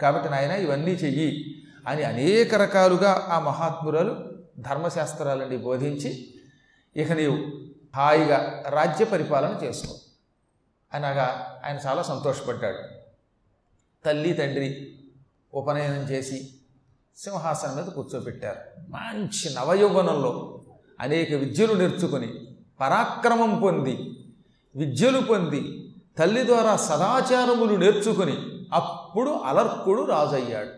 కాబట్టి నాయన ఇవన్నీ చెయ్యి అని అనేక రకాలుగా ఆ మహాత్మురాలు ధర్మశాస్త్రాలని బోధించి ఇక నీవు హాయిగా రాజ్య పరిపాలన చేసుకో. అనగా ఆయన చాలా సంతోషపడ్డాడు. తల్లి తండ్రి ఉపనయనం చేసి సింహాసనం మీద కూర్చోబెట్టారు. మంచి నవయౌవనంలో అనేక విద్యలు నేర్చుకుని పరాక్రమం పొంది విద్యలు పొంది తల్లి ద్వారా సదాచారములు నేర్చుకుని అప్పుడు అలర్కుడు రాజయ్యాడు.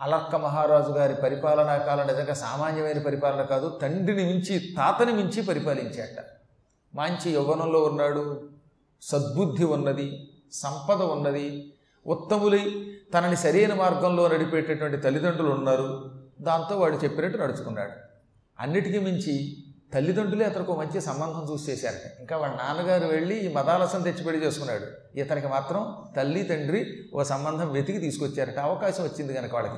అలర్క మహారాజు గారి పరిపాలనా కాలం నిజంగా సామాన్యమైన పరిపాలన కాదు తండ్రిని మించి తాతని మించి పరిపాలించాట. మంచి యవ్వనంలో ఉన్నాడు సద్బుద్ధి ఉన్నది సంపద ఉన్నది ఉత్తములై తనని సరైన మార్గంలో నడిపేటటువంటి తల్లిదండ్రులు ఉన్నారు దాంతో వాడు చెప్పినట్టు నడుచుకున్నాడు. అన్నిటికీ మించి తల్లిదండ్రులే అతనికి మంచి సంబంధం చూసి చేశారట. ఇంకా వాళ్ళ నాన్నగారు వెళ్ళి ఈ మదాలసం తెచ్చి పెళ్ళి చేసుకున్నాడు. ఇతనికి మాత్రం తల్లి తండ్రి ఓ సంబంధం వెతికి తీసుకొచ్చారట. అవకాశం వచ్చింది కనుక వాళ్ళకి.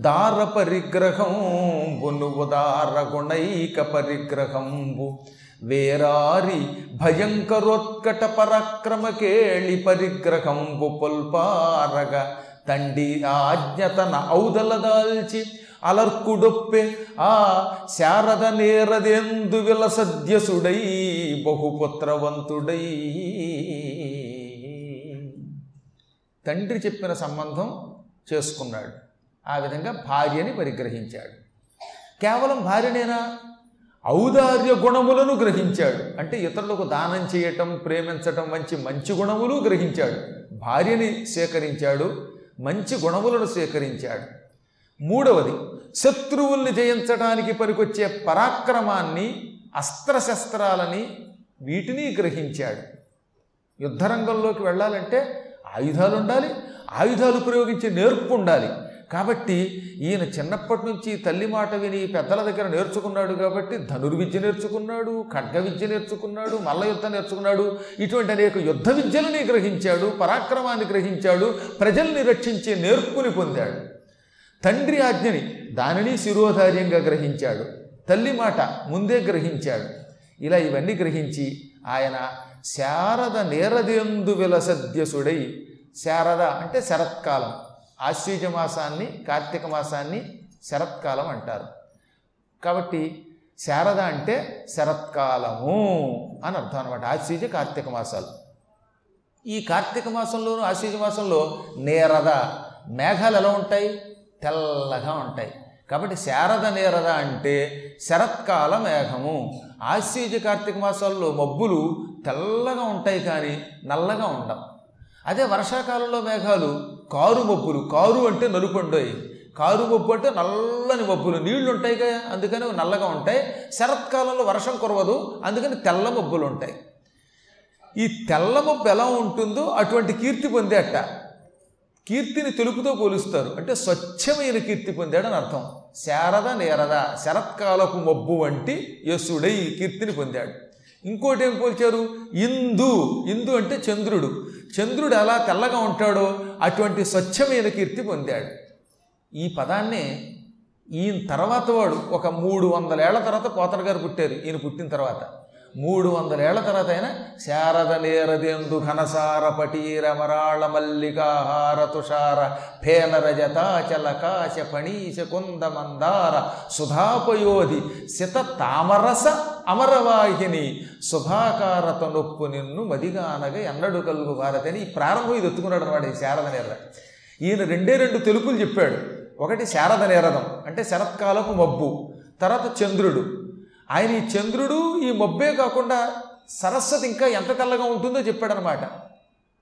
దార పరిగ్రహం బొనువు దార గుణైక పరిగ్రహంబు. వేరారి భయంకరోత్కట పరాక్రమ కేళి పరిగ్రహంబు పొల్పారగ. తండి ఆజ్ఞతన ఔదల దాల్చి అలర్కుడొప్పె ఆ శారద నేరదెందు విలసద్యసుడై బహుపుత్రవంతుడై. తండ్రి చెప్పిన సంబంధం చేసుకున్నాడు. ఆ విధంగా భార్యని పరిగ్రహించాడు. కేవలం భార్యనేనా? ఔదార్య గుణములను గ్రహించాడు. అంటే ఇతరులకు దానం చేయటం ప్రేమించటం మంచి మంచి గుణములు గ్రహించాడు. భార్యని సేకరించాడు మంచి గుణములను సేకరించాడు. మూడవది శత్రువుల్ని జయించడానికి పనికొచ్చే పరాక్రమాన్ని అస్త్రశస్త్రాలని వీటిని గ్రహించాడు. యుద్ధరంగంలోకి వెళ్ళాలంటే ఆయుధాలు ఉండాలి ఆయుధాలు ప్రయోగించే నేర్పు ఉండాలి కాబట్టి ఈయన చిన్నప్పటి నుంచి తల్లి మాట విని పెద్దల దగ్గర నేర్చుకున్నాడు కాబట్టి ధనుర్విద్య నేర్చుకున్నాడు ఖడ్గ విద్య నేర్చుకున్నాడు మల్ల యుద్ధం నేర్చుకున్నాడు ఇటువంటి అనేక యుద్ధ విద్యలని గ్రహించాడు పరాక్రమాన్ని గ్రహించాడు ప్రజల్ని రక్షించే నేర్పుని పొందాడు. తండ్రి ఆజ్ఞని దానిని శిరోధార్యంగా గ్రహించాడు. తల్లి మాట ముందే గ్రహించాడు. ఇలా ఇవన్నీ గ్రహించి ఆయన శారద నేరదేందు విలసద్యసుడై శారద అంటే శరత్కాలం ఆశ్వీజ మాసాన్ని కార్తీక మాసాన్ని శరత్కాలం అంటారు. కాబట్టి శారద అంటే శరత్కాలము అని అర్థం అనమాట ఆశ్వీజ కార్తీక మాసాలు. ఈ కార్తీక మాసంలోను ఆశ్వీజ మాసంలో నేరద మేఘాలు ఎలా ఉంటాయి? తెల్లగా ఉంటాయి. కాబట్టి శారద నేరద అంటే శరత్కాల మేఘము. ఆశ్వీజ కార్తీక మాసాల్లో మబ్బులు తెల్లగా ఉంటాయి కానీ నల్లగా ఉండవు. అదే వర్షాకాలంలో మేఘాలు కారు మబ్బులు. కారు అంటే నలుపండోయి కారు మబ్బు అంటే నల్లని మబ్బులు. నీళ్ళు ఉంటాయి కదా అందుకని నల్లగా ఉంటాయి. శరత్కాలంలో వర్షం కురవదు అందుకని తెల్ల మబ్బులు ఉంటాయి. ఈ తెల్ల మబ్బు ఎలా ఉంటుందో అటువంటి కీర్తి పొందేట. కీర్తిని తెలుపుతో పోలుస్తారు. అంటే స్వచ్ఛమైన కీర్తి పొందాడని అర్థం. శారద నేరద శరత్కాలపు మబ్బు వంటి యశుడై కీర్తిని పొందాడు. ఇంకోటి ఏం పోల్చారు? ఇందు. ఇందు అంటే చంద్రుడు. చంద్రుడు ఎలా తెల్లగా ఉంటాడో అటువంటి స్వచ్ఛమైన కీర్తి పొందాడు. ఈ పదాన్నే ఈయన తర్వాత వాడు ఒక మూడు వందల ఏళ్ళ తర్వాత పోతన గారు పుట్టారు. ఈయన పుట్టిన తర్వాత. మూడు వందల ఏళ్ళ తర్వాత అయినా శారద నేరదెందు ఘనసార పటీర మరాళ మల్లికాహార తుషార ఫేనరజతాచల కాశ ఫణీశ కుంద మందార సుధాపయోధి సిత తామరస అమరవాహిని శుభాకారత నొప్పు నిన్ను మదిగానగా ఎన్నడు కలుగు భారతని ఈ ప్రారంభం ఇది ఎత్తుకున్నాడు అనమాట ఈ శారద నేర ఈయన రెండే రెండు తెలుపులు చెప్పాడు. ఒకటి శారద నేరదం అంటే శరత్కాలపు మబ్బు తర్వాత చంద్రుడు. ఆయన ఈ చంద్రుడు ఈ మబ్బే కాకుండా సరస్వతి ఇంకా ఎంత తెల్లగా ఉంటుందో చెప్పాడనమాట.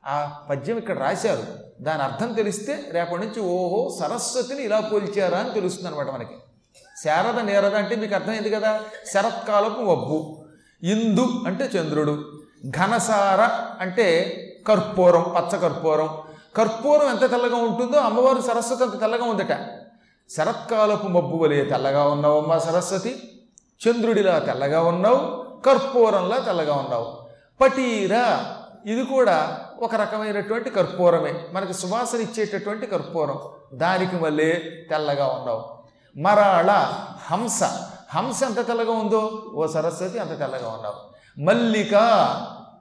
ఆ పద్యం ఇక్కడ రాశారు. దాని అర్థం తెలిస్తే రేపటి నుంచి ఓహో సరస్వతిని ఇలా పోల్చారా అని తెలుస్తుంది అనమాట మనకి. శారద నేరద అంటే మీకు అర్థమైంది కదా? శరత్కాలపు మబ్బు. ఇందు అంటే చంద్రుడు. ఘనసార అంటే కర్పూరం పచ్చ కర్పూరం. కర్పూరం ఎంత తెల్లగా ఉంటుందో అమ్మవారు సరస్వతి అంత తెల్లగా ఉందట. శరత్కాలపు మబ్బు వలె తెల్లగా ఉన్నావమ్మా సరస్వతి. చంద్రుడిలా తెల్లగా ఉన్నావు కర్పూరంలా తెల్లగా ఉన్నావు. పటీరా ఇది కూడా ఒక రకమైనటువంటి కర్పూరమే. మనకి సువాసన ఇచ్చేటటువంటి కర్పూరం. దానికి మళ్ళీ తెల్లగా ఉన్నావు. మరాళ హంస. హంస ఎంత తెల్లగా ఉందో? ఓ సరస్వతి అంత తెల్లగా ఉన్నావు. మల్లిక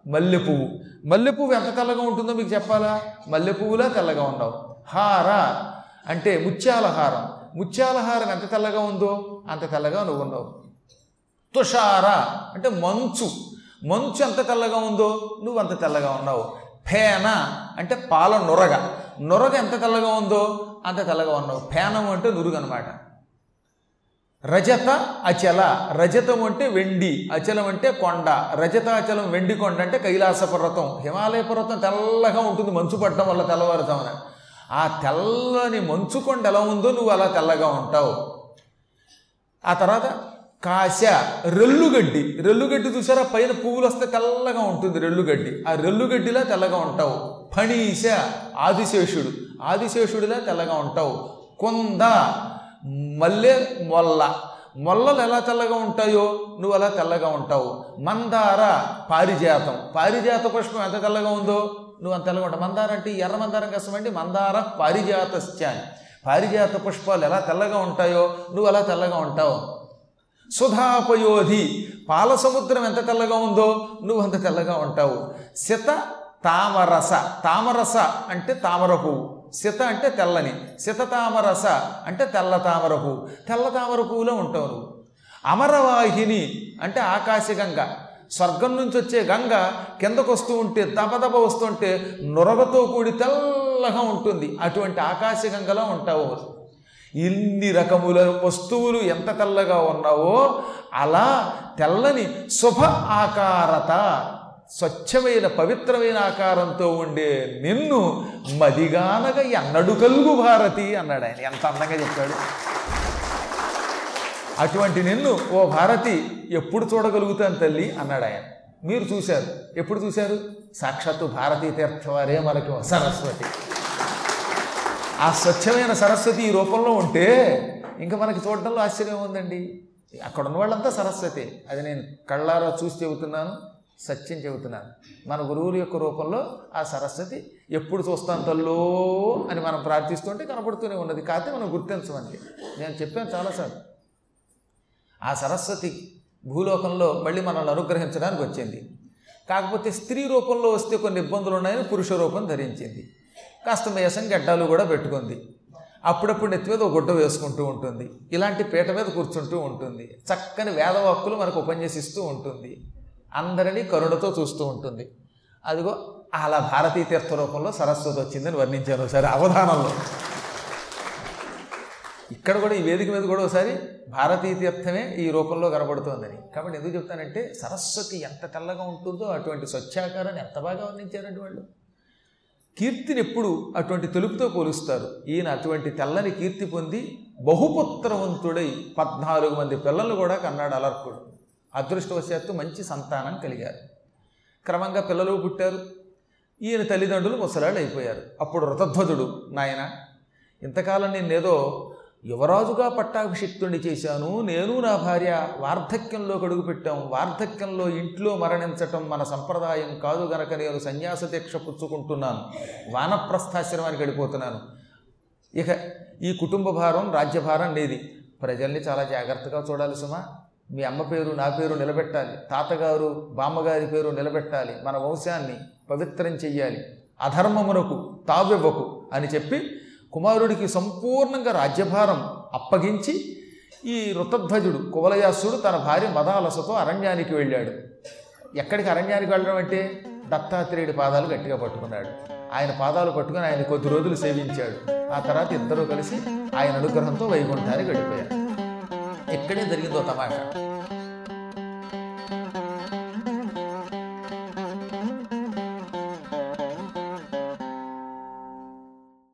మల్లె పువ్వు మల్లె పువ్వు ఎంత తెల్లగా ఉంటుందో మీకు చెప్పాలా? మల్లె పువ్వులా తెల్లగా ఉన్నావు. హార అంటే ముత్యాల హారం ముత్యాల హారం ఎంత తెల్లగా ఉందో అంత తెల్లగా నువ్వు ఉన్నావు. తుషార అంటే మంచు. మంచు ఎంత తెల్లగా ఉందో? నువ్వు అంత తెల్లగా ఉన్నావు. ఫేన అంటే పాల నొరగ. నొరగ ఎంత తెల్లగా ఉందో అంత తెల్లగా ఉన్నావు. ఫేనం అంటే నురుగు అనమాట రజత అచల. రజతం అంటే వెండి అచలం అంటే కొండ. రజత అచలం వెండి కొండ అంటే కైలాస పర్వతం. హిమాలయ పర్వతం తెల్లగా ఉంటుంది. మంచు పట్టడం వల్ల తెల్లవారుతామని ఆ తెల్లని మంచు కొండ ఎలా ఉందో నువ్వు అలా తెల్లగా ఉంటావు. ఆ తర్వాత కాశ రెల్లుగడ్డి. రెల్లుగడ్డి చూసారా? పైన పువ్వులు వస్తే తెల్లగా ఉంటుంది రెల్లుగడ్డి. ఆ రెల్లుగడ్డిలా తెల్లగా ఉంటావు. ఫణీశ ఆదిశేషుడు. ఆదిశేషుడిలా తెల్లగా ఉంటావు. కొంద మల్లె మొల్ల. మొల్లలు ఎలా తెల్లగా ఉంటాయో నువ్వు అలా తెల్లగా ఉంటావు. మందార పారిజాతం. పారిజాత పుష్పం ఎంత తెల్లగా ఉందో నువ్వు అంత తెల్లగా ఉంటావు. మందార అంటే ఎర్ర మందారం కష్టమండి మందార పారిజాత పారిజాత పుష్పాలు ఎలా తెల్లగా ఉంటాయో నువ్వు అలా తెల్లగా ఉంటావు. సుధాపయోధి పాల సముద్రం ఎంత తెల్లగా ఉందో నువ్వు అంత తెల్లగా ఉంటావు. సిత తామరస తామరస అంటే తామర పువ్వు సిత అంటే తెల్లని సిత తామరస అంటే తెల్ల తామర పువ్వు తెల్ల తామర పువ్వులో ఉంటావు నువ్వు. అమరవాహిని అంటే ఆకాశగంగ స్వర్గం నుంచి వచ్చే గంగ కిందకు వస్తూ ఉంటే దబదబ వస్తుంటే నొరగతో కూడి తెల్లగా ఉంటుంది. అటువంటి ఆకాశగంగలో ఉంటావు. ఇన్ని రకముల వస్తువులు ఎంత తెల్లగా ఉన్నావో అలా తెల్లని శుభ ఆకారత స్వచ్ఛమైన పవిత్రమైన ఆకారంతో ఉండే నిన్ను మదిగానగా ఎన్నడు కలుగు భారతి అన్నాడు ఆయన. ఎంత అందంగా చెప్పాడు. అటువంటి నిన్ను ఓ భారతి ఎప్పుడు చూడగలుగుతాను తల్లి అన్నాడు ఆయన. మీరు చూశారు. ఎప్పుడు చూశారు? సాక్షాత్తు భారతీ తీర్థవారే మనకి సరస్వతి. ఆ స్వచ్ఛమైన సరస్వతి ఈ రూపంలో ఉంటే ఇంకా మనకి చూడడంలో ఆశ్చర్యం ఉందండి. అక్కడ ఉన్న వాళ్ళంతా సరస్వతి. అది నేను కళ్ళారా చూసి చెబుతున్నాను సత్యం చెబుతున్నాను. మన గురువుల యొక్క రూపంలో ఆ సరస్వతి ఎప్పుడు చూస్తాను తల్లో అని మనం ప్రార్థిస్తుంటే కనపడుతూనే ఉన్నది. కాకపోతే మనం గుర్తించమని నేను చెప్పాను చాలాసార్లు. ఆ సరస్వతి భూలోకంలో మళ్ళీ మనల్ని అనుగ్రహించడానికి వచ్చింది. కాకపోతే స్త్రీ రూపంలో వస్తే కొన్ని ఇబ్బందులు ఉన్నాయని పురుష రూపం ధరించింది. కాస్త మేసం గడ్డాలు కూడా పెట్టుకుంది. అప్పుడప్పుడు నెత్తి మీద ఒక గుడ్డ వేసుకుంటూ ఉంటుంది. ఇలాంటి పీట మీద కూర్చుంటూ ఉంటుంది. చక్కని వేదవాక్కులు మనకు ఉపన్యసిస్తూ ఉంటుంది. అందరినీ కరుణతో చూస్తూ ఉంటుంది. అదిగో అలా భారతీయ తీర్థ రూపంలో సరస్వతి వచ్చిందని వర్ణించాను ఒకసారి అవధానంలో. ఇక్కడ కూడా ఈ వేదిక మీద కూడా ఒకసారి భారతీయ తీర్థమే ఈ రూపంలో కనబడుతోందని. కాబట్టి ఎందుకు చెప్తానంటే సరస్వతి ఎంత తెల్లగా ఉంటుందో అటువంటి స్వచ్ఛాకారాన్ని ఎంత బాగా వర్ణించారండి వాళ్ళు? కీర్తిని ఎప్పుడు అటువంటి తెలుపుతో పోలుస్తారు. ఈయన అటువంటి తెల్లని కీర్తి పొంది బహుపుత్రవంతుడై పద్నాలుగు మంది పిల్లలు కూడా కన్నాడు అలర్కుడు. అదృష్టవశాత్తు మంచి సంతానం కలిగారు. క్రమంగా పిల్లలు పుట్టారు. ఈయన తల్లిదండ్రులు ముసలాళ్ళు అయిపోయారు అప్పుడు రథధ్వజుడు నాయన ఇంతకాలం నేనేదో యువరాజుగా పట్టాభిషిక్తుణ్ణి చేశాను. నేను నా భార్య వార్ధక్యంలో కడుగు పెట్టాం వార్ధక్యంలో ఇంట్లో మరణించటం మన సంప్రదాయం కాదు గనక నేను సన్యాస దీక్ష పుచ్చుకుంటున్నాను. వానప్రస్థాశ్రమానికి వెళ్ళిపోతున్నాను. ఇక ఈ కుటుంబ భారం రాజ్యభారం లేది ప్రజల్ని చాలా జాగ్రత్తగా చూడాలి సుమా. మీ అమ్మ పేరు నా పేరు నిలబెట్టాలి. తాతగారు బామ్మగారి పేరు నిలబెట్టాలి. మన వంశాన్ని పవిత్రం చెయ్యాలి. అధర్మమునకు తావివ్వకు అని చెప్పి కుమారుడికి సంపూర్ణంగా రాజ్యభారం అప్పగించి ఈ ఋతధ్వజుడు కువలయాసుడు తన భార్య మదాలసతో అరణ్యానికి వెళ్ళాడు. ఎక్కడికి అరణ్యానికి వెళ్ళడం అంటే? దత్తాత్రేయుడి పాదాలు గట్టిగా పట్టుకున్నాడు. ఆయన పాదాలు పట్టుకుని ఆయన కొద్ది రోజులు సేవించాడు. ఆ తర్వాత ఇద్దరూ కలిసి ఆయన అనుగ్రహంతో వైకుంఠాన్ని గడిపోయారు ఇక్కడే జరిగిందో తమాషా?